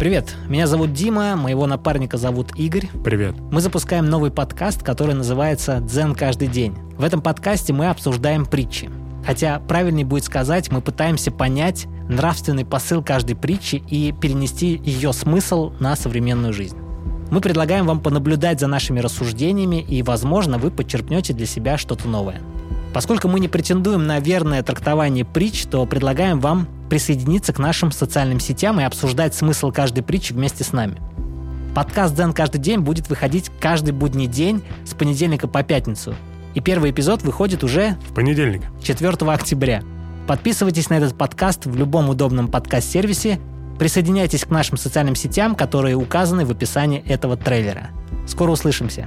Привет, меня зовут Дима, моего напарника зовут Игорь. Привет. Мы запускаем новый подкаст, который называется «Дзен каждый день». В этом подкасте мы обсуждаем притчи. Хотя правильнее будет сказать, мы пытаемся понять нравственный посыл каждой притчи и перенести ее смысл на современную жизнь. Мы предлагаем вам понаблюдать за нашими рассуждениями, и, возможно, вы подчеркнете для себя что-то новое. Поскольку мы не претендуем на верное трактование притч, то предлагаем вам присоединиться к нашим социальным сетям и обсуждать смысл каждой притчи вместе с нами. Подкаст «Дзен каждый день» будет выходить каждый будний день с понедельника по пятницу. И первый эпизод выходит уже В понедельник. 4 октября. Подписывайтесь на этот подкаст в любом удобном подкаст-сервисе, присоединяйтесь к нашим социальным сетям, которые указаны в описании этого трейлера. Скоро услышимся.